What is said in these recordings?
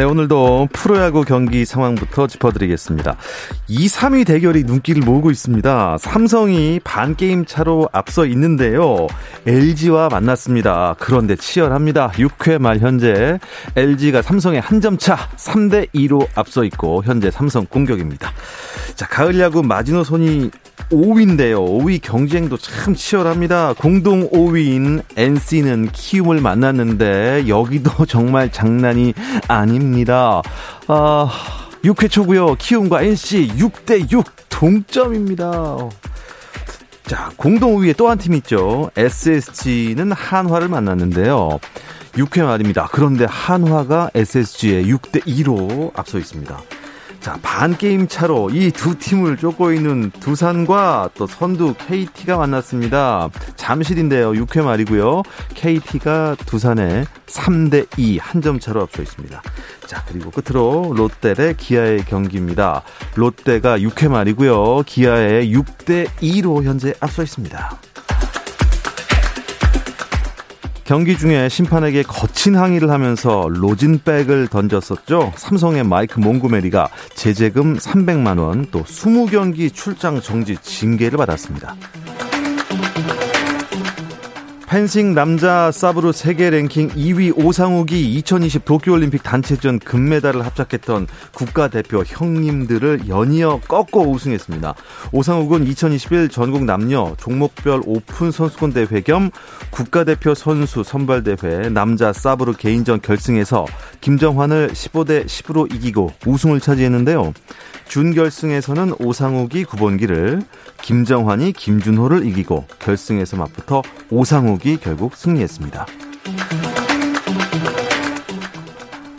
네, 오늘도 프로야구 경기 상황부터 짚어드리겠습니다. 2, 3위 대결이 눈길을 모으고 있습니다. 삼성이 반 게임 차로 앞서 있는데요. LG와 만났습니다. 그런데 치열합니다. 6회 말 현재 LG가 삼성의 한 점 차 3대 2로 앞서 있고 현재 삼성 공격입니다. 자, 가을 야구 마지노선이 5위인데요. 5위 경쟁도 참 치열합니다. 공동 5위인 NC는 키움을 만났는데 여기도 정말 장난이 아닙니다. 아, 6회 초고요. 키움과 NC 6대 6 동점입니다. 자, 공동 5위에 또 한 팀 있죠. SSG는 한화를 만났는데요. 6회 말입니다. 그런데 한화가 SSG에 6대 2로 앞서 있습니다. 자, 반 게임 차로 이 두 팀을 쫓고 있는 두산과 또 선두 KT가 만났습니다. 잠실인데요. 6회 말이고요. KT가 두산에 3대 2 한 점 차로 앞서 있습니다. 자, 그리고 끝으로 롯데 대 기아의 경기입니다. 롯데가 6회 말이고요. 기아에 6대 2로 현재 앞서 있습니다. 경기 중에 심판에게 거친 항의를 하면서 로진백을 던졌었죠. 삼성의 마이크 몽구메리가 제재금 300만 원, 또 20경기 출장 정지 징계를 받았습니다. 펜싱 남자 사브르 세계 랭킹 2위 오상욱이 2020 도쿄올림픽 단체전 금메달을 합작했던 국가대표 형님들을 연이어 꺾고 우승했습니다. 오상욱은 2021 전국 남녀 종목별 오픈 선수권 대회 겸 국가대표 선수 선발대회 남자 사브르 개인전 결승에서 김정환을 15대 10으로 이기고 우승을 차지했는데요. 준결승에서는 오상욱이 구본기를 김정환이 김준호를 이기고 결승에서 맞붙어 오상욱이 결국 승리했습니다.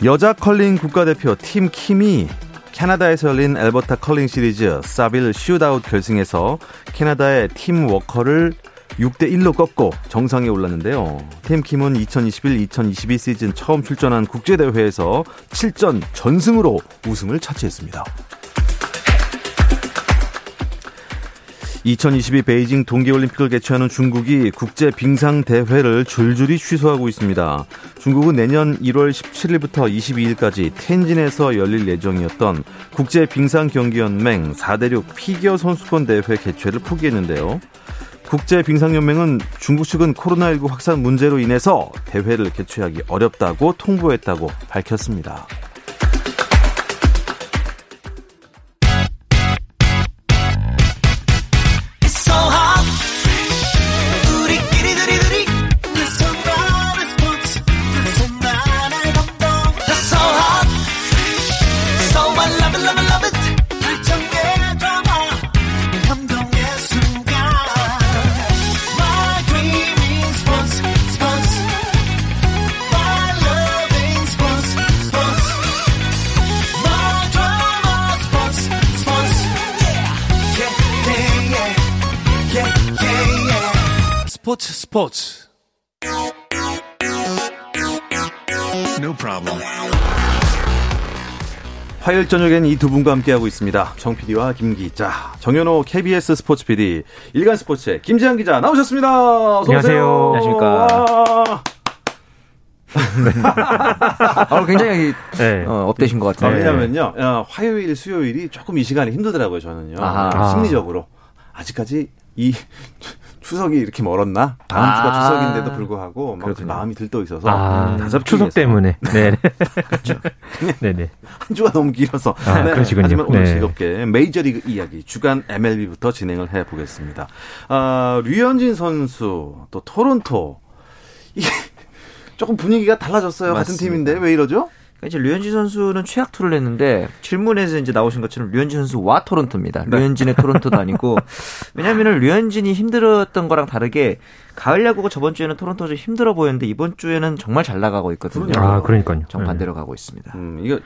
여자 컬링 국가대표 팀 킴이 캐나다에서 열린 앨버타 컬링 시리즈 사빌 Shootout 결승에서 캐나다의 팀 워커를 6대 1로 꺾고 정상에 올랐는데요. 팀 킴은 2021-2022 시즌 처음 출전한 국제 대회에서 7전 전승으로 우승을 차지했습니다. 2022 베이징 동계올림픽을 개최하는 중국이 국제 빙상 대회를 줄줄이 취소하고 있습니다. 중국은 내년 1월 17일부터 22일까지 텐진에서 열릴 예정이었던 국제 빙상 경기연맹 4대륙 피겨 선수권 대회 개최를 포기했는데요. 국제 빙상연맹은 중국 측은 코로나19 확산 문제로 인해서 대회를 개최하기 어렵다고 통보했다고 밝혔습니다. 스포츠 No problem. 화요일 저녁엔 이 두 분과 함께하고 있습니다. 정 PD와 김 기자, 정현호 KBS 스포츠 PD, 일간 스포츠의 김지한 기자 나오셨습니다. 안녕하세요. 안녕하십니까. 아, 굉장히 네. 어, 업되신 것 같아요. 아, 왜냐면요, 어, 화요일, 수요일이 조금 이 시간이 힘들더라고요, 저는요. 아하. 심리적으로. 아직까지 이 추석이 이렇게 멀었나? 다음 아~ 주가 추석인데도 불구하고 막 마음이 들떠 있어서 아~ 추석 때문에. 네. 그렇죠. 네네. 한 주가 너무 길어서. 아, 네. 그러시군요. 하지만 오늘 네. 즐겁게 메이저리그 이야기 주간 MLB부터 진행을 해 보겠습니다. 아, 류현진 선수 또 토론토 이게 조금 분위기가 달라졌어요. 맞습니다. 같은 팀인데 왜 이러죠? 그러니까 이제 류현진 선수는 최악 투를 했는데 질문에서 이제 나오신 것처럼 류현진 선수와 토론토입니다. 네. 류현진의 토론토도 아니고 왜냐하면 류현진이 힘들었던 거랑 다르게 가을 야구가 저번 주에는 토론토 좀 힘들어 보였는데 이번 주에는 정말 잘 나가고 있거든요. 아, 그러니까요. 정 반대로 네. 가고 있습니다. 음, 이거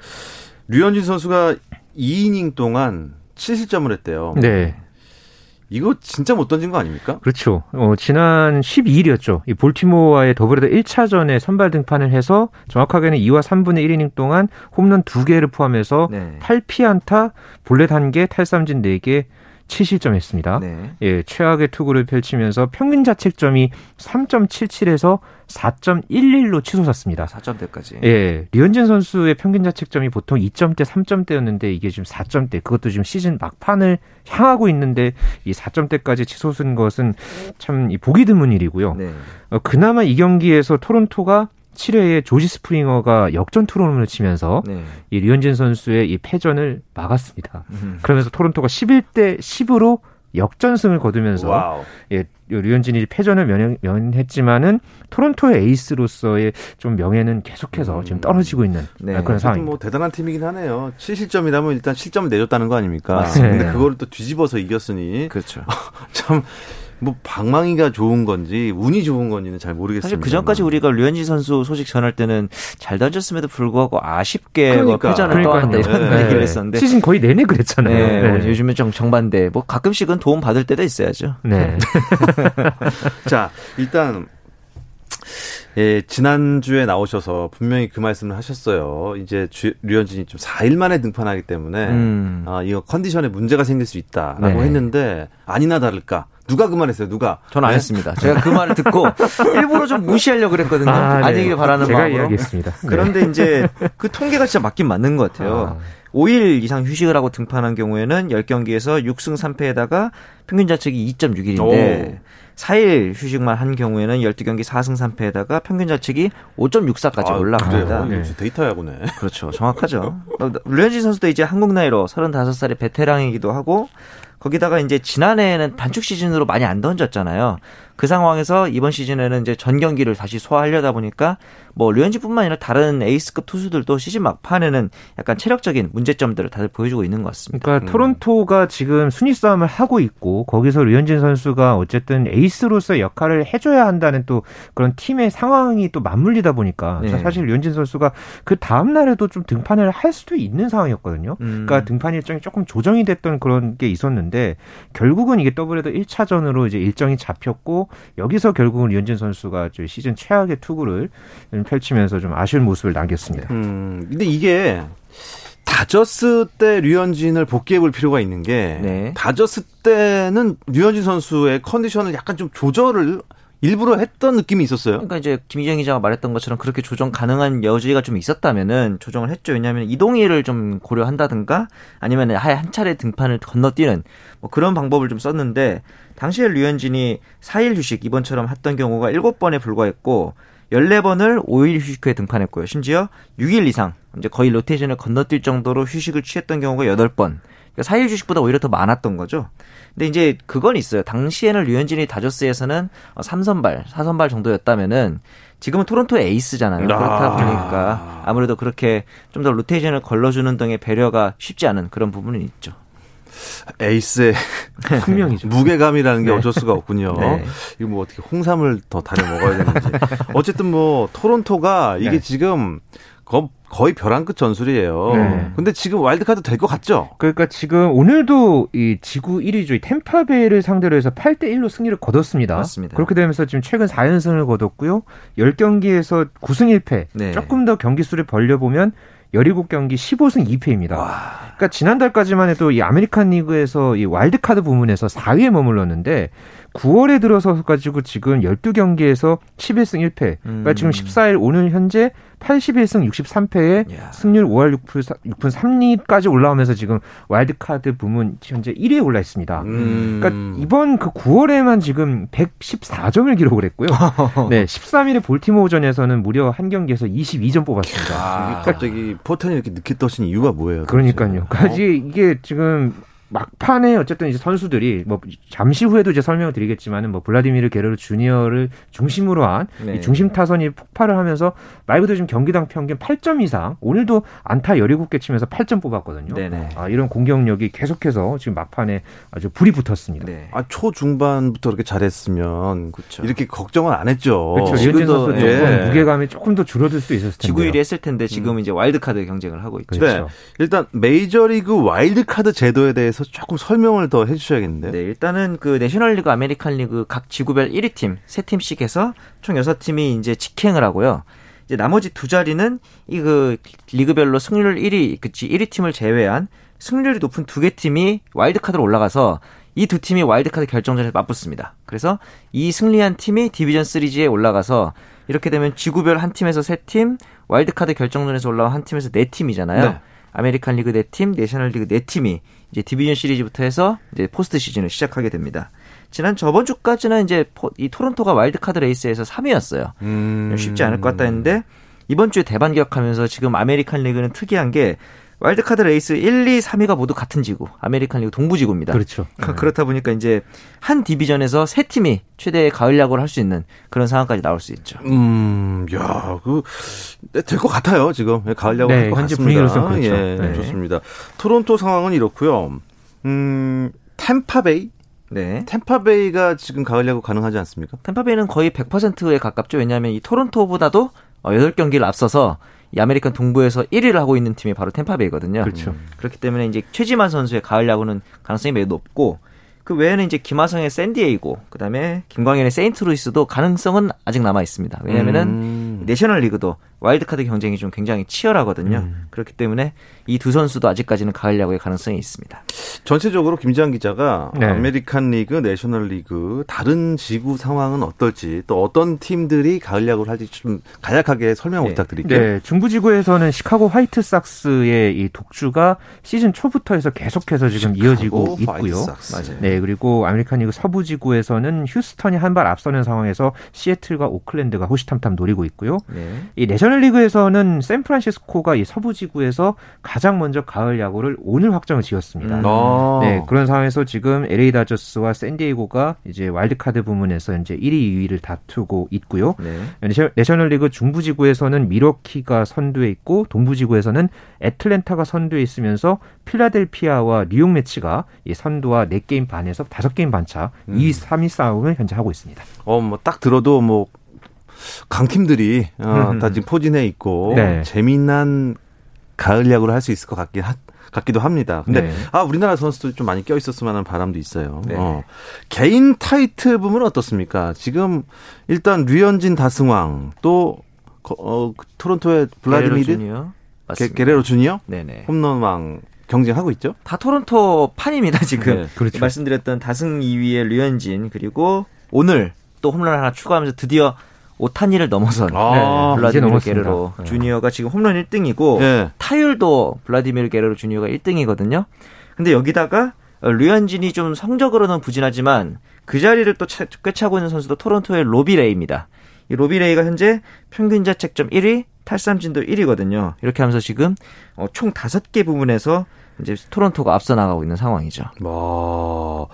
류현진 선수가 2이닝 동안 7실점을 했대요. 네. 이거 진짜 못 던진 거 아닙니까? 그렇죠. 어, 지난 12일이었죠. 이 볼티모어와의 더블헤더 1차전에 선발 등판을 해서 정확하게는 2와 3분의 1이닝 동안 홈런 2개를 포함해서 네. 8피안타, 볼넷 1개, 탈삼진 4개, 7실점했습니다. 네. 예, 최악의 투구를 펼치면서 평균 자책점이 3.77에서 4.11로 치솟았습니다. 4점대까지. 예, 류현진 선수의 평균 자책점이 보통 2점대, 3점대였는데 이게 지금 4점대. 그것도 지금 시즌 막판을 향하고 있는데 이 4점대까지 치솟은 것은 참 보기 드문 일이고요. 네. 어, 그나마 이 경기에서 토론토가 7회에 조지 스프링어가 역전 투런을 치면서 네. 이 류현진 선수의 이 패전을 막았습니다. 음. 그러면서 토론토가 11대 10으로 역전승을 거두면서 와우. 예, 류현진이 패전을 면, 면했지만은 토론토의 에이스로서의 좀 명예는 계속해서 음. 지금 떨어지고 있는 네. 그런 상황입니다. 뭐 대단한 팀이긴 하네요. 7실점이라면 일단 실점을 내줬다는 거 아닙니까? 맞습니다. 근데 그거를 또 뒤집어서 이겼으니 그렇죠. 참 뭐 방망이가 좋은 건지 운이 좋은 건지는 잘 모르겠습니다. 사실 그 전까지 우리가 류현진 선수 소식 전할 때는 잘 던졌음에도 불구하고 아쉽게 뭐 그러니까. 뭐 패전을 떠한다 이런 네. 얘기를 했었는데 시즌 거의 내내 그랬잖아요. 네. 네. 뭐 요즘은 좀 정반대. 뭐 가끔씩은 도움 받을 때도 있어야죠. 네. 자 일단 예, 지난주에 나오셔서 분명히 그 말씀을 하셨어요. 이제 주, 류현진이 좀 4일 만에 등판하기 때문에, 음. 아, 이거 컨디션에 문제가 생길 수 있다라고 네. 했는데, 아니나 다를까. 누가 그 말했어요? 누가? 저는 안 네? 했습니다. 제가 그 말을 듣고 일부러 좀 무시하려고 그랬거든요. 아, 네. 니길 바라는 제가 마음으로. 이야기했습니다. 네. 그런데 이제 그 통계가 진짜 맞긴 맞는 것 같아요. 아. 5일 이상 휴식을 하고 등판한 경우에는 10경기에서 6승 3패에다가 평균 자책이 2.61인데 4일 휴식만 한 경우에는 12경기 4승 3패에다가 평균 자책이 5.64까지 아, 올라갑니다. 네. 데이터야구네. 그렇죠. 정확하죠. 류현진 선수도 이제 한국 나이로 35살의 베테랑이기도 하고 거기다가 이제 지난해에는 단축 시즌으로 많이 안 던졌잖아요. 그 상황에서 이번 시즌에는 이제 전 경기를 다시 소화하려다 보니까 뭐 류현진뿐만 아니라 다른 에이스급 투수들도 시즌 막판에는 약간 체력적인 문제점들을 다들 보여주고 있는 것 같습니다. 그러니까 음. 토론토가 지금 순위 싸움을 하고 있고 거기서 류현진 선수가 어쨌든 에이스로서 역할을 해줘야 한다는 또 그런 팀의 상황이 또 맞물리다 보니까 네. 사실 류현진 선수가 그 다음 날에도 좀 등판을 할 수도 있는 상황이었거든요. 음. 그러니까 등판 일정이 조금 조정이 됐던 그런 게 있었는데 결국은 이게 더블헤더 1차전으로 이제 일정이 잡혔고 여기서 결국은 류현진 선수가 시즌 최악의 투구를 펼치면서 좀 아쉬운 모습을 남겼습니다. 음, 근데 이게 다저스 때 류현진을 복기해 볼 필요가 있는 게 네. 다저스 때는 류현진 선수의 컨디션을 약간 좀 조절을 일부러 했던 느낌이 있었어요. 그러니까 이제 김희정 기자가 말했던 것처럼 그렇게 조정 가능한 여지가 좀 있었다면은 조정을 했죠. 왜냐하면 이동일을 좀 고려한다든가 아니면 아예 한 차례 등판을 건너뛰는 뭐 그런 방법을 좀 썼는데 당시에 류현진이 4일 휴식 이번처럼 했던 경우가 7번에 불과했고 14번을 5일 휴식 후에 등판했고요. 심지어 6일 이상 이제 거의 로테이션을 건너뛸 정도로 휴식을 취했던 경우가 8번. 그러니까 4일 휴식보다 오히려 더 많았던 거죠. 근데 이제 그건 있어요. 당시에는 류현진이 다저스에서는 3선발, 4선발 정도였다면은 지금은 토론토의 에이스잖아요. 아. 그렇다 보니까 아무래도 그렇게 좀 더 로테이션을 걸러주는 등의 배려가 쉽지 않은 그런 부분은 있죠. 에이스의 숙명이죠. 무게감이라는 게 네. 어쩔 수가 없군요. 네. 이거 뭐 어떻게 홍삼을 더 다려 먹어야 되는지. 어쨌든 뭐 토론토가 이게 네. 지금 거, 거의 벼랑 끝 전술이에요. 네. 근데 지금 와일드카드 될 것 같죠? 그러니까 지금 오늘도 이 지구 1위죠. 템파베이를 상대로 해서 8대 1로 승리를 거뒀습니다. 맞습니다. 그렇게 되면서 지금 최근 4연승을 거뒀고요. 10경기에서 9승 1패. 네. 조금 더 경기 수를 벌려 보면 17경기 15승 2패입니다. 와. 그러니까 지난달까지만 해도 이 아메리칸 리그에서 이 와일드카드 부문에서 4위에 머물렀는데 9월에 들어서 가지고 지금 12경기에서 11승 1패. 그러니까 음. 지금 14일 오늘 현재 81승 63패에 야. 승률 5할 6푼, 6푼 3리까지 올라오면서 지금 와일드카드 부문 현재 1위에 올라 있습니다. 음. 그러니까 이번 그 9월에만 지금 114점을 기록을 했고요. 네, 13일에 볼티모어전에서는 무려 한 경기에서 22점 뽑았습니다. 아, 갑자기 포텐이 이렇게 늦게 터진 이유가 뭐예요? 그러니까요. 그러니까 이게 지금 막판에 어쨌든 이제 선수들이 뭐 잠시 후에도 이제 설명을 드리겠지만은 뭐 블라디미르 게르르 주니어를 중심으로 한 네. 중심 타선이 폭발을 하면서 말 그대로 지금 경기당 평균 8점 이상 오늘도 안타 17개 치면서 8점 뽑았거든요. 네네. 아, 이런 공격력이 계속해서 지금 막판에 아주 불이 붙었습니다. 네. 아, 초중반부터 이렇게 잘했으면 그렇죠. 이렇게 걱정은 안 했죠. 그렇죠. 류현진 선수 예. 무게감이 조금 더 줄어들 수 있었을 텐데. 지구 1위 했을 텐데 지금 음. 이제 와일드카드 경쟁을 하고 있죠. 그렇죠. 네. 일단 메이저리그 와일드카드 제도에 대해서 조금 설명을 더 해주셔야겠는데요. 네, 일단은 그 내셔널리그, 아메리칸리그 각 지구별 1위 팀, 세 팀씩 해서 총 6팀이 이제 직행을 하고요. 이제 나머지 두 자리는 이 그 리그별로 승률 1위, 그치 1위 팀을 제외한 승률이 높은 두 개 팀이 와일드카드로 올라가서 이 두 팀이 와일드카드 결정전에서 맞붙습니다. 그래서 이 승리한 팀이 디비전 시리즈에 올라가서 이렇게 되면 지구별 한 팀에서 세 팀, 와일드카드 결정전에서 올라온 한 팀에서 네 팀이잖아요. 네. 아메리칸 리그 네 팀, 내셔널 리그 네 팀이 이제 디비전 시리즈부터 해서 이제 포스트 시즌을 시작하게 됩니다. 지난 저번 주까지는 이제 이 토론토가 와일드카드 레이스에서 3위였어요. 음. 쉽지 않을 것 같다 했는데 이번 주에 대반격하면서 지금 아메리칸 리그는 특이한 게 와일드카드 레이스 1, 2, 3위가 모두 같은 지구, 아메리칸 리그 동부 지구입니다. 그렇죠. 네. 그렇다 보니까 이제 한 디비전에서 세 팀이 최대의 가을 야구를 할 수 있는 그런 상황까지 나올 수 있죠. 음, 야, 그 될 것 같아요 지금 가을 야구 네, 현재 분위기로서 그렇죠. 예, 네. 좋습니다. 토론토 상황은 이렇고요. 음, 템파베이 네. 템파베이가 지금 가을 야구 가능하지 않습니까? 템파베이는 거의 100%에 가깝죠. 왜냐하면 이 토론토보다도 8경기를 앞서서 이 아메리칸 동부에서 1위를 하고 있는 팀이 바로 템파베이거든요. 그렇죠. 음. 그렇기 때문에 이제 최지만 선수의 가을 야구는 가능성이 매우 높고 그 외에는 이제 김하성의 샌디에이고 그다음에 김광현의 세인트루이스도 가능성은 아직 남아 있습니다. 왜냐면은 음. 내셔널 리그도 와일드카드 경쟁이 좀 굉장히 치열하거든요. 음. 그렇기 때문에 이 두 선수도 아직까지는 가을 야구의 가능성이 있습니다. 전체적으로 김지한 기자가 네. 아메리칸 리그, 내셔널 리그 다른 지구 상황은 어떨지 또 어떤 팀들이 가을 야구를 할지 좀 간략하게 설명 네. 부탁드릴게요. 네, 중부 지구에서는 시카고 화이트삭스의 이 독주가 시즌 초부터 해서 계속해서 지금 이어지고 있고요. 맞아요. 네, 그리고 아메리칸 리그 서부 지구에서는 휴스턴이 한 발 앞서는 상황에서 시애틀과 오클랜드가 호시탐탐 노리고 있고요. 네. 이 내셔널리그에서는 샌프란시스코가 이 서부 지구에서 가장 먼저 가을 야구를 오늘 확정을 지었습니다. 음. 아. 네, 그런 상황에서 지금 LA 다저스와 샌디에이고가 이제 와일드카드 부문에서 이제 1위, 2위를 다투고 있고요. 네. 내셔널리그 중부 지구에서는 밀워키가 선두에 있고 동부 지구에서는 애틀랜타가 선두에 있으면서 필라델피아와 뉴욕 매치가 이 선두와 4게임 반에서 5게임 반차 음. 2위, 3위 싸움을 현재 하고 있습니다. 어, 뭐 딱 들어도 뭐 강팀들이 어, 다 지금 포진해 있고 네. 재미난 가을 야구를 할 수 있을 것 같긴 하, 같기도 합니다. 근데 네. 아 우리나라 선수들 좀 많이 껴 있었으면 하는 바람도 있어요. 네. 어. 개인 타이틀 부분은 어떻습니까? 지금 일단 류현진 다승왕 또 어, 토론토의 블라디미르 게, 게레로 주니어 네네. 홈런왕 경쟁하고 있죠? 다 토론토 판입니다 지금. 네, 그렇죠. 말씀드렸던 다승 2위의 류현진 그리고 오늘 또 홈런 하나 추가하면서 드디어 오타니를 넘어선 아, 네, 블라디미르 게르로 네. 주니어가 지금 홈런 1등이고 네. 타율도 블라디미르 게르로 주니어가 1등이거든요. 근데 여기다가 류현진이 좀 성적으로는 부진하지만 그 자리를 또 꿰차고 있는 선수도 토론토의 로비레이입니다. 이 로비레이가 현재 평균 자책점 1위, 탈삼진도 1위거든요. 이렇게 하면서 지금 어, 총 5개 부분에서 이제 토론토가 앞서 나가고 있는 상황이죠. 와,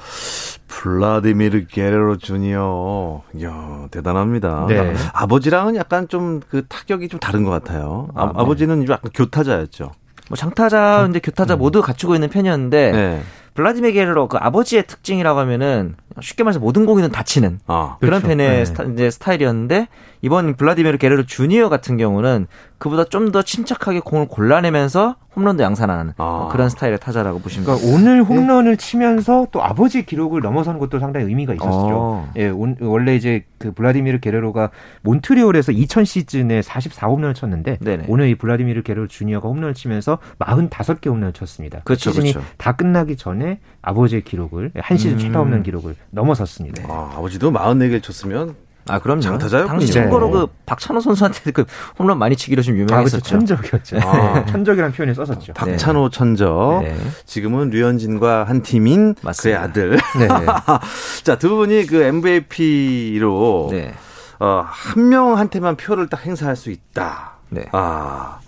블라디미르 게레로 주니어, 이야 대단합니다. 네. 아버지랑은 약간 좀 그 타격이 좀 다른 것 같아요. 아, 아 버지는 약간 교타자였죠. 뭐 장타자, 근데 교타자 음. 모두 갖추고 있는 편이었는데 네. 블라디미르 게레로 그 아버지의 특징이라고 하면은 쉽게 말해서 모든 공이는 다치는 아, 그런 그렇죠. 펜의 네. 스타, 이제 스타일이었는데 이번 블라디미르 게레로 주니어 같은 경우는 그보다 좀 더 침착하게 공을 골라내면서 홈런도 양산하는 아. 그런 스타일의 타자라고 보시면 그러니까 오늘 홈런을 치면서 또 아버지 기록을 넘어선 것도 상당히 의미가 있었죠. 아. 예, 온, 원래 이제 그 블라디미르 게레로가 몬트리올에서 2000 시즌에 44홈런을 쳤는데 네네. 오늘 이 블라디미르 게레로 주니어가 홈런을 치면서 45개 홈런을 쳤습니다. 그렇죠, 시즌이 그렇죠. 다 끝나기 전에 아버지의 기록을 한 시즌 음. 최다 홈런 기록을 넘어섰습니다. 아, 아버지도 44개를 쳤으면 아, 그럼요. 장타자요? 당시 참고로 그 박찬호 선수한테 그 홈런 많이 치기로 좀 유명했었죠. 아, 그렇죠. 천적이었죠. 아. 천적이라는 표현을 썼었죠. 박찬호 천적. 네. 지금은 류현진과 한 팀인 맞습니다. 그의 아들. 네. 자, 두 분이 그 MVP로 네. 어, 한 명한테만 표를 딱 행사할 수 있다. 네. 아.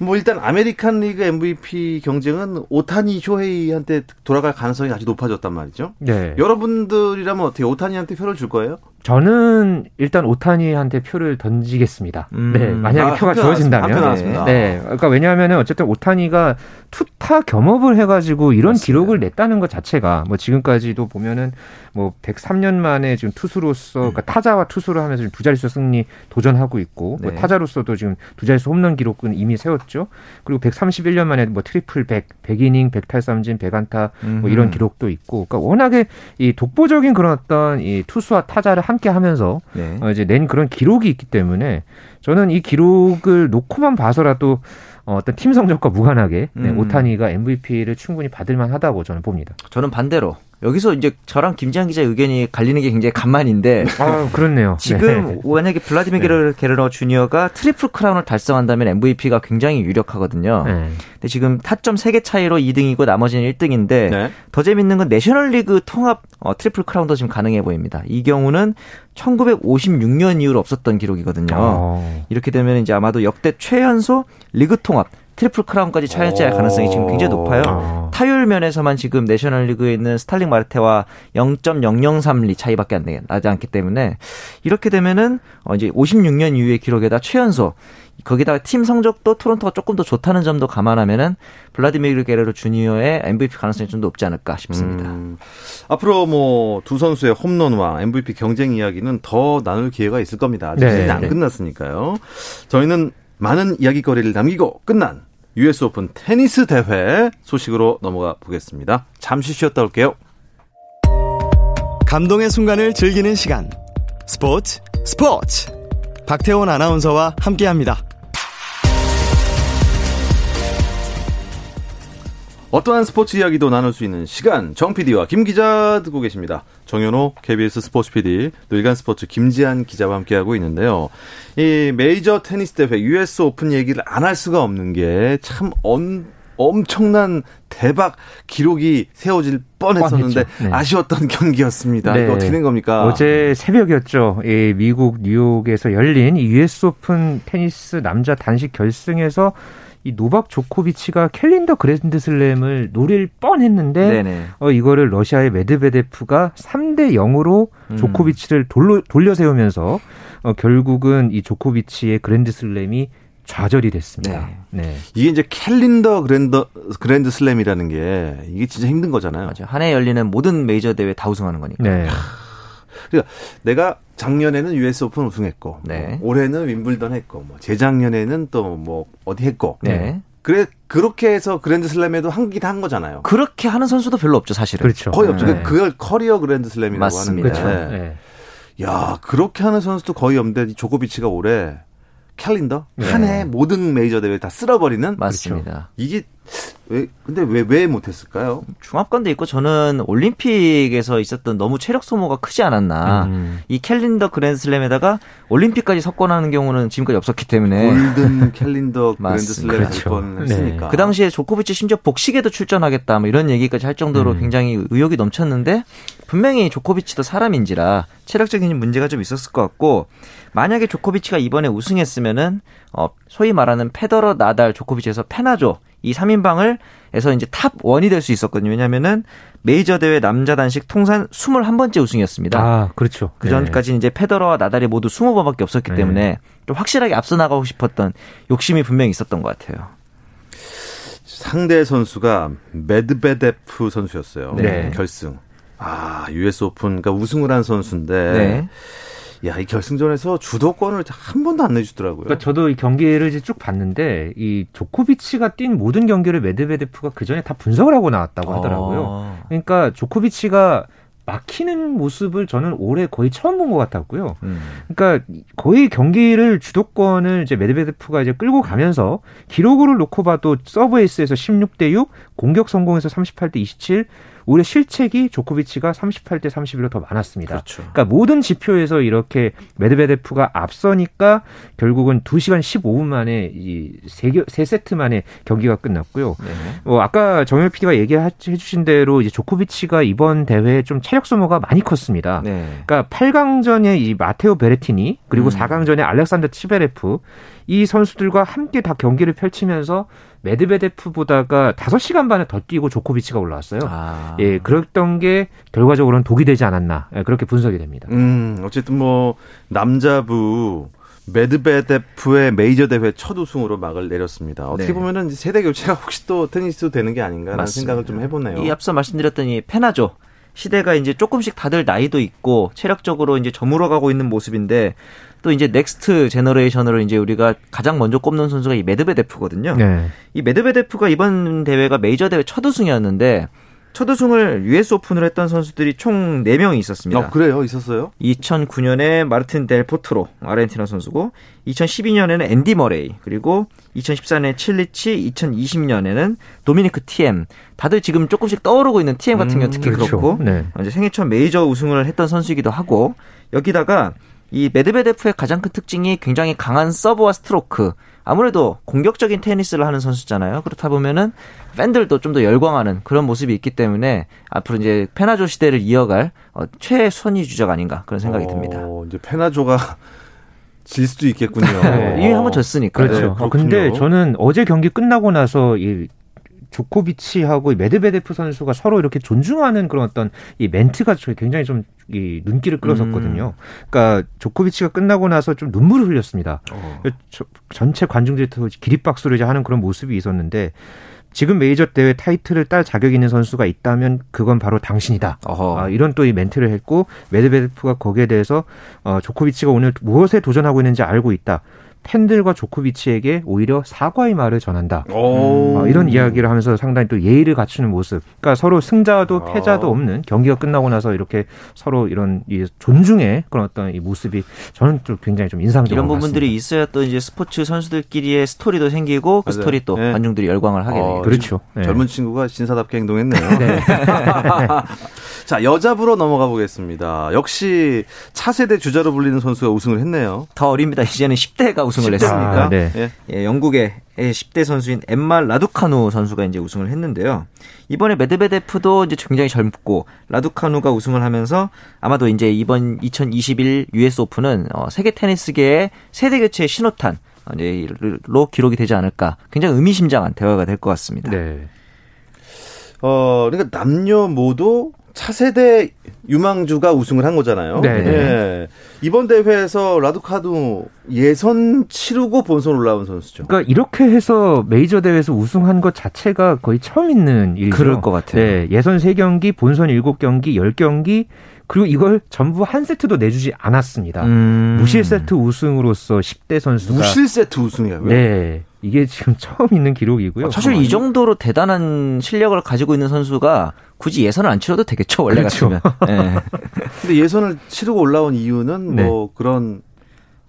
뭐 일단 아메리칸 리그 MVP 경쟁은 오타니 쇼헤이한테 돌아갈 가능성이 아주 높아졌단 말이죠. 네. 여러분들이라면 어떻게 오타니한테 표를 줄 거예요? 저는 일단 오타니한테 표를 던지겠습니다. 음. 네, 만약에 아, 표가 주어진다면. 네. 네. 그러니까 왜냐하면 어쨌든 오타니가 투타 겸업을 해가지고 이런 맞습니다. 기록을 냈다는 것 자체가 뭐 지금까지도 보면은 뭐 103년 만에 지금 투수로서 그러니까 타자와 투수를 하면서 두 자릿수 승리 도전하고 있고 뭐 네. 뭐 타자로서도 지금 두 자릿수 홈런 기록은 이미 세웠 죠. 그리고 131년 만에 뭐 트리플 100, 100이닝, 100탈삼진, 100안타 뭐 이런 기록도 있고 그러니까 워낙에 이 독보적인 그런 어떤 이 투수와 타자를 한 함께 하면서 네. 어, 이제 낸 그런 기록이 있기 때문에 저는 이 기록을 놓고만 봐서라도 어, 어떤 팀 성적과 무관하게 네, 음. 오타니가 MVP를 충분히 받을 만하다고 저는 봅니다. 저는 반대로 여기서 이제 저랑 김지한 기자 의견이 갈리는 게 굉장히 간만인데. 아, 그렇네요. 지금 네. 만약에 블라디미르 네. 게레로 주니어가 트리플 크라운을 달성한다면 MVP가 굉장히 유력하거든요. 네. 근데 지금 타점 3개 차이로 2등이고 나머지는 1등인데 네. 더 재밌는 건 내셔널리그 통합 어, 트리플 크라운도 지금 가능해 보입니다. 이 경우는 1956년 이후로 없었던 기록이거든요. 어. 이렇게 되면 이제 아마도 역대 최연소 리그 통합 트리플 크라운까지 차지할 가능성이 지금 굉장히 높아요. 아. 타율 면에서만 지금 내셔널리그에 있는 스탈링 마르테와 0.003리 차이밖에 안 나지 않기 때문에 이렇게 되면은 어 이제 56년 이후의 기록에다 최연소 거기다가 팀 성적도 토론토가 조금 더 좋다는 점도 감안하면은 블라디미르 게레로 주니어의 MVP 가능성이 좀 높지 않을까 싶습니다. 음, 앞으로 뭐 두 선수의 홈런왕 MVP 경쟁 이야기는 더 나눌 기회가 있을 겁니다. 아직 네. 안 끝났으니까요. 저희는 많은 이야기거리를 남기고 끝난 US 오픈 테니스 대회 소식으로 넘어가 보겠습니다. 잠시 쉬었다 올게요. 감동의 순간을 즐기는 시간. 스포츠 스포츠. 박태원 아나운서와 함께 합니다. 어떠한 스포츠 이야기도 나눌 수 있는 시간 정 PD와 김 기자 듣고 계십니다. 정현호 KBS 스포츠 PD, 또 일간 스포츠 김지한 기자와 함께하고 있는데요. 이 메이저 테니스 대회 US 오픈 얘기를 안 할 수가 없는 게참 엄청난 대박 기록이 세워질 뻔했었는데 네. 아쉬웠던 경기였습니다. 네. 어떻게 된 겁니까? 어제 새벽이었죠. 예, 미국 뉴욕에서 열린 US 오픈 테니스 남자 단식 결승에서 이 노박 조코비치가 캘린더 그랜드슬램을 노릴 뻔했는데 네네. 어 이거를 러시아의 메드베데프가 3대 0으로 음. 조코비치를 돌로, 돌려 세우면서 어 결국은 이 조코비치의 그랜드슬램이 좌절이 됐습니다. 네. 네. 이게 이제 캘린더 그랜더 그랜드 슬램이라는 게 이게 진짜 힘든 거잖아요. 맞아요. 한 해 열리는 모든 메이저 대회 다 우승하는 거니까. 네. 그러니까 내가 작년에는 US 오픈 우승했고 네. 뭐 올해는 윈블던 했고 뭐 재작년에는 또 뭐 어디 했고 네. 그래 그렇게 해서 그랜드 슬램에도 하긴 한 거잖아요. 그렇게 하는 선수도 별로 없죠, 사실은. 그렇죠. 거의 없죠. 네. 그걸 커리어 그랜드 슬램이라고 맞습니다. 하는데. 그렇죠. 네. 야, 그렇게 하는 선수도 거의 없는데 조코비치가 올해 캘린더 네. 한해 모든 메이저 대회 다 쓸어버리는 맞습니다. 그렇죠. 이게 왜 근데 왜 왜 못했을까요? 중압감도 있고 저는 올림픽에서 있었던 너무 체력 소모가 크지 않았나. 음. 이 캘린더 그랜드슬램에다가 올림픽까지 석권하는 경우는 지금까지 없었기 때문에 골든 캘린더 그랜드슬램 그렇죠. 번 했으니까. 네. 그 당시에 조코비치 심지어 복식에도 출전하겠다 뭐 이런 얘기까지 할 정도로 음. 굉장히 의욕이 넘쳤는데 분명히 조코비치도 사람인지라 체력적인 문제가 좀 있었을 것 같고 만약에 조코비치가 이번에 우승했으면은 어 소위 말하는 페더러 나달 조코비치에서 페나조 이 3인방을 에서 이제 top one이 될 수 있었거든요. 왜냐면은 메이저 대회 남자 단식 통산 21번째 우승이었습니다. 아, 그렇죠. 그 전까지는 네. 이제 페더러와 나달이 모두 20번밖에 없었기 네. 때문에 좀 확실하게 앞서 나가고 싶었던 욕심이 분명히 있었던 것 같아요. 상대 선수가 메드베데프 선수였어요. 네. 결승. 아, US 오픈, 그러니까 우승을 한 선수인데. 네. 야, 이 결승전에서 주도권을 한 번도 안 내주더라고요. 그러니까 저도 이 경기를 이제 쭉 봤는데 이 조코비치가 뛴 모든 경기를 메드베데프가 그 전에 다 분석을 하고 나왔다고 하더라고요. 아. 그러니까 조코비치가 막히는 모습을 저는 올해 거의 처음 본 것 같았고요. 음. 그러니까 거의 경기를 주도권을 이제 메드베데프가 이제 끌고 가면서 기록으로 놓고 봐도 서브 에이스에서 16대 6, 공격 성공에서 38대 27, 오히려 실책이 조코비치가 38대 31로 더 많았습니다. 그렇죠. 그러니까 모든 지표에서 이렇게 메드베데프가 앞서니까 결국은 2시간 15분 만에 이세 세 세트 만에 경기가 끝났고요. 네. 뭐 아까 정현 PD가 얘기해 주신 대로 이제 조코비치가 이번 대회에 좀 체력 소모가 많이 컸습니다. 네. 그러니까 8강전에 이 마테오 베레티니 그리고 음. 4강전에 알렉산더 치베레프 이 선수들과 함께 다 경기를 펼치면서 메드베데프보다가 5시간 반에 더 뛰고 조코비치가 올라왔어요. 아. 예, 그랬던 게 결과적으로는 독이 되지 않았나. 예, 그렇게 분석이 됩니다. 음, 어쨌든 뭐 남자부 메드베데프의 메이저 대회 첫 우승으로 막을 내렸습니다. 어떻게 네. 보면은 세대 교체가 혹시 또 테니스도 되는 게 아닌가라는 맞습니다. 생각을 좀 해보네요. 이 앞서 말씀드렸던 이 페나조 시대가 이제 조금씩 다들 나이도 있고 체력적으로 이제 저물어가고 있는 모습인데 또 이제 next generation으로 이제 우리가 가장 먼저 꼽는 선수가 이 메드베데프거든요. 네. 이 메드베데프가 이번 대회가 메이저 대회 첫 우승이었는데 첫 우승을 US 오픈을 했던 선수들이 총 4명이 있었습니다. 어, 그래요? 있었어요? 2009년에 마르틴 델 포트로 아르헨티나 선수고 2012년에는 앤디 머레이 그리고 2014년에 칠리치 2020년에는 도미니크 팀 다들 지금 조금씩 떠오르고 있는 팀 같은 경우 는 특히 음, 그렇죠. 그렇고 네. 이제 생애 첫 메이저 우승을 했던 선수이기도 하고 여기다가 이 메드베데프의 가장 큰 특징이 굉장히 강한 서브와 스트로크 아무래도 공격적인 테니스를 하는 선수잖아요. 그렇다 보면은 팬들도 좀 더 열광하는 그런 모습이 있기 때문에 앞으로 이제 페나조 시대를 이어갈 어, 최선의 주자가 아닌가 그런 생각이 어, 듭니다. 이제 페나조가 질 수도 있겠군요. 네, 이미 한번 졌으니까. 그렇죠. 네, 근데 저는 어제 경기 끝나고 나서 이 조코비치하고 메드베데프 선수가 서로 이렇게 존중하는 그런 어떤 이 멘트가 굉장히 좀 이 눈길을 끌었었거든요. 음. 그러니까 조코비치가 끝나고 나서 좀 눈물을 흘렸습니다. 어. 전체 관중들이 기립박수를 이제 하는 그런 모습이 있었는데 지금 메이저 대회 타이틀을 딸 자격 있는 선수가 있다면 그건 바로 당신이다. 아, 이런 또 이 멘트를 했고 메드베데프가 거기에 대해서 어, 조코비치가 오늘 무엇에 도전하고 있는지 알고 있다. 팬들과 조코비치에게 오히려 사과의 말을 전한다. 어, 이런 이야기를 하면서 상당히 또 예의를 갖추는 모습. 그러니까 서로 승자도 아. 패자도 없는 경기가 끝나고 나서 이렇게 서로 이런 이 존중의 그런 어떤 이 모습이 저는 좀 굉장히 좀 인상적인 이런 부분들이 같습니다. 있어야 또 이제 스포츠 선수들끼리의 스토리도 생기고 그 맞아요. 스토리 또 네. 관중들이 열광을 하게 되죠. 그렇죠. 네. 젊은 친구가 신사답게 행동했네요. 네. 자 여자부로 넘어가 보겠습니다. 역시 차세대 주자로 불리는 선수가 우승을 했네요. 더 어립니다. 이제는 10대가 우승. 우승을 했습니까? 아, 네. 예. 예, 영국의 10대 선수인 엠마 라두카누 선수가 이제 우승을 했는데요. 이번에 메드베데프도 이제 굉장히 젊고 라두카누가 우승을 하면서 아마도 이제 이번 2021 US 오픈은 어, 세계 테니스계의 세대 교체의 신호탄 로 기록이 되지 않을까. 굉장히 의미심장한 대화가 될 것 같습니다. 네. 어, 그러니까 남녀 모두 차세대 유망주가 우승을 한 거잖아요. 네. 네. 이번 대회에서 라두카도 예선 치르고 본선 올라온 선수죠. 그러니까 이렇게 해서 메이저 대회에서 우승한 것 자체가 거의 처음 있는 일이죠. 그럴 것 같아요. 네. 예선 3경기, 본선 7경기, 10경기 그리고 이걸 전부 한 세트도 내주지 않았습니다. 음. 무실 세트 우승으로서 10대 선수가 무실 세트 우승이라고요? 네. 이게 지금 처음 있는 기록이고요. 사실 이 정도로 대단한 실력을 가지고 있는 선수가 굳이 예선을 안 치러도 되겠죠 원래 그렇죠. 같으면. 네. 근데 예선을 치르고 올라온 이유는 네. 뭐 그런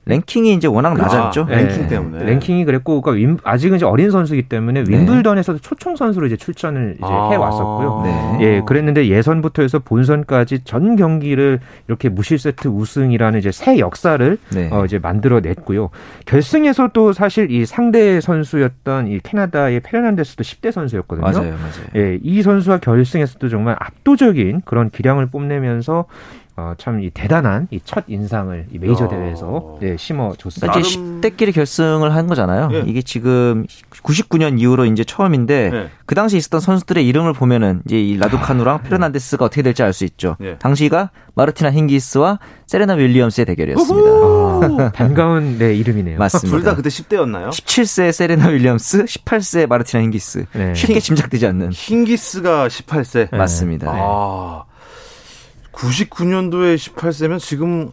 랭킹이 이제 워낙 그렇죠. 낮았죠. 아, 랭킹 네. 때문에. 랭킹이 그랬고, 그러니까 윈, 아직은 이제 어린 선수이기 때문에 네. 윈블던에서도 초청 선수로 이제 출전을 이제 아, 해 왔었고요. 네. 예, 그랬는데 예선부터 해서 본선까지 전 경기를 이렇게 무실 세트 우승이라는 이제 새 역사를 네. 어, 이제 만들어냈고요. 결승에서 또 사실 이 상대 선수였던 이 캐나다의 페르난데스도 10대 선수였거든요. 맞아요, 맞아요. 예, 이 선수와 결승에서도 정말 압도적인 그런 기량을 뽐내면서 어, 참 이 대단한 이 첫 인상을 이 메이저 어... 대회에서 예, 심어줬습니다. 그러니까 이제 10대끼리 결승을 한 거잖아요. 예. 이게 지금 99년 이후로 이제 처음인데 예. 그 당시 있었던 선수들의 이름을 보면은 이제 이 라두카누랑 아, 페르난데스가 어떻게 될지 알 수 있죠. 예. 당시가 마르티나 힌기스와 세레나 윌리엄스의 대결이었습니다. 아, 반가운 네 이름이네요. 맞습니다. 둘 다 그때 10대였나요? 17세 세레나 윌리엄스, 18세 마르티나 힌기스. 네. 쉽게 짐작되지 않는. 힌기스가 18세. 맞습니다. 아. 99년도에 18세면 지금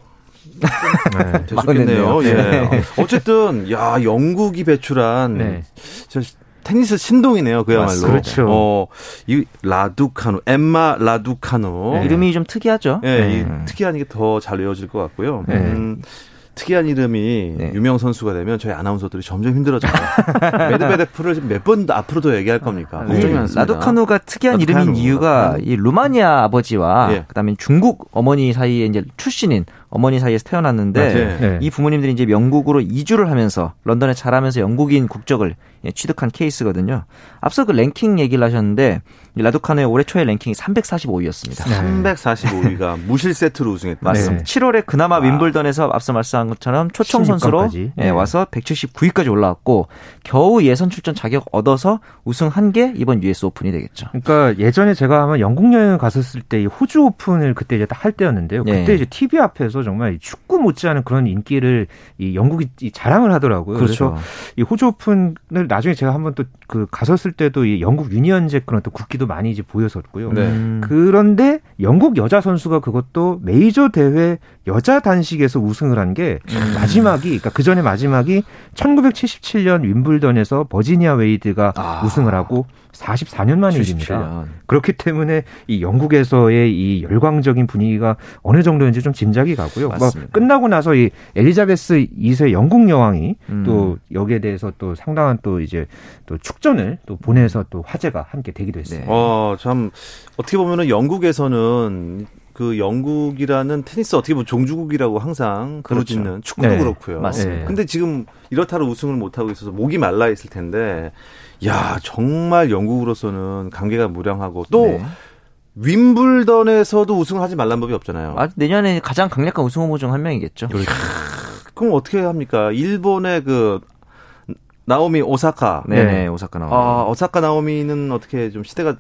네, 되셨겠네요. 예. 어쨌든 야 영국이 배출한 네. 테니스 신동이네요, 그야말로. 그렇죠. 어, 이 라두카노, 엠마 라두카노. 네. 이름이 좀 특이하죠. 예, 네. 특이한 게 더 잘 외워질 것 같고요. 네. 음, 특이한 이름이 네. 유명 선수가 되면 저희 아나운서들이 점점 힘들어져요. 메드베데프를 몇 번 앞으로 더 얘기할 겁니까? 네. 걱정이 많습니다. 라두카누가 특이한 라두카누. 이름인 이유가 이 루마니아 아버지와 예. 그다음에 중국 어머니 사이에 이제 출신인 어머니 사이에서 태어났는데 네. 이 부모님들이 이제 영국으로 이주를 하면서 런던에 자라면서 영국인 국적을 예, 취득한 케이스거든요. 앞서 그 랭킹 얘기를 하셨는데 라두카노의 올해 초에 랭킹이 345위였습니다. 네. 345위가 무실 세트로 우승했다. 맞습니다. 네. 7월에 그나마 아. 윈블던에서 앞서 말씀한 것처럼 초청 선수로 네. 와서 179위까지 올라왔고 겨우 예선 출전 자격 얻어서 우승한 게 이번 US 오픈이 되겠죠. 그러니까 예전에 제가 아마 영국 여행 갔었을 때 호주 오픈을 그때 이제 할 때였는데요. 그때 네. 이제 TV 앞에서 정말 축구 못지않은 그런 인기를 이 영국이 자랑을 하더라고요. 그렇죠. 그래서 이 호주 오픈을 나중에 제가 한번 또 그 갔었을 때도 이 영국 유니언잭 그런 또 국기도 많이 이제 보였었고요. 네. 음. 그런데 영국 여자 선수가 그것도 메이저 대회 여자 단식에서 우승을 한게 음. 마지막이 그러니까 그 전에 마지막이 1977년 윈블던에서 버지니아 웨이드가 아. 우승을 하고 44년 만 일입니다. 그렇기 때문에 이 영국에서의 이 열광적인 분위기가 어느 정도인지 좀 짐작이 가고요. 뭐 끝나고 나서 이 엘리자베스 2세 영국 여왕이 음. 또 여기에 대해서 또 상당한 또 이제 또 축전을 또 보내서 또 화제가 함께 되기도 했습니다. 네. 어, 참 어떻게 보면은 영국에서는 그 영국이라는 테니스 어떻게 보면 종주국이라고 항상 그러지는 그렇죠. 축구도 네. 그렇고요. 맞습니다. 근데 지금 이렇다로 우승을 못 하고 있어서 목이 말라 있을 텐데 야 정말 영국으로서는 관계가 무량하고 또 네. 윈블던에서도 우승을 하지 말란 법이 없잖아요. 아, 내년에 가장 강력한 우승 후보 중 한 명이겠죠. 그렇죠. 그럼 어떻게 합니까? 일본의 그 나오미 오사카. 네네, 네. 오사카 나오미. 아, 오사카 나오미는 어떻게 좀 시대가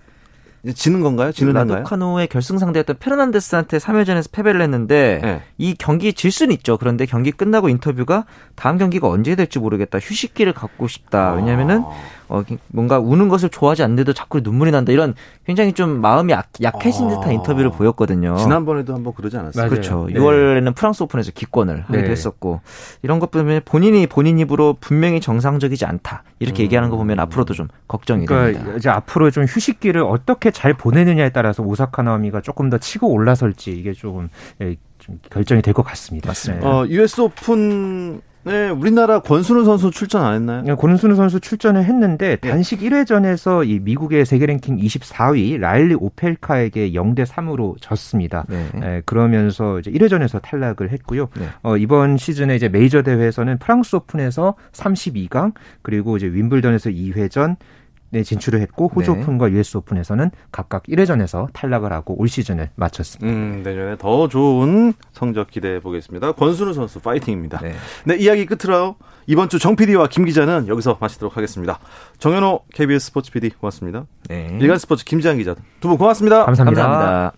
지는 건가요? 지는 건가요? 라두카노의 결승 상대였던 페르난데스한테 3회전에서 패배를 했는데 네. 이 경기 질 수는 있죠. 그런데 경기 끝나고 인터뷰가 다음 경기가 언제 될지 모르겠다. 휴식기를 갖고 싶다. 왜냐면은 아. 어, 뭔가 우는 것을 좋아하지 않는데도 자꾸 눈물이 난다. 이런 굉장히 좀 마음이 약, 약해진 듯한 아. 인터뷰를 보였거든요. 지난번에도 한번 그러지 않았어요? 그렇죠. 네. 6월에는 프랑스 오픈에서 기권을 하기도 네. 했었고 이런 것 보면 본인이 본인 입으로 분명히 정상적이지 않다. 이렇게 음. 얘기하는 거 보면 앞으로도 좀 걱정이 그러니까 됩니다. 이제 앞으로 좀 휴식기를 어떻게 잘 보내느냐에 따라서 오사카 나오미가 조금 더 치고 올라설지 이게 조금 예, 좀 결정이 될 것 같습니다. 맞습니다. 네. 어, US 오픈 네, 우리나라 권순우 선수 출전 안 했나요? 네, 권순우 선수 출전을 했는데 네. 단식 네. 1회전에서 이 미국의 세계 랭킹 24위 라일리 오펠카에게 0대 3으로 졌습니다. 네. 네, 그러면서 이제 1회전에서 탈락을 했고요. 네. 어, 이번 시즌에 이제 메이저 대회에서는 프랑스 오픈에서 32강 그리고 이제 윈블던에서 2회전 네, 진출을 했고 호주 네. 오픈과 US 오픈에서는 각각 1회전에서 탈락을 하고 올 시즌을 마쳤습니다. 음, 내년에 더 좋은 성적 기대해 보겠습니다. 권순우 선수 파이팅입니다. 네. 네, 이야기 끝으로 이번 주 정 PD와 김 기자는 여기서 마치도록 하겠습니다. 정현호 KBS 스포츠 PD 고맙습니다. 네. 일간 스포츠 김지한 기자 두 분 고맙습니다. 감사합니다. 감사합니다.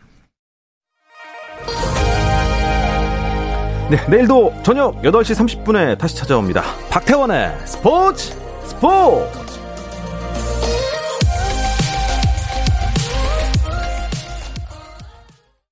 네, 내일도 저녁 8시 30분에 다시 찾아옵니다. 박태원의 스포츠 스포츠!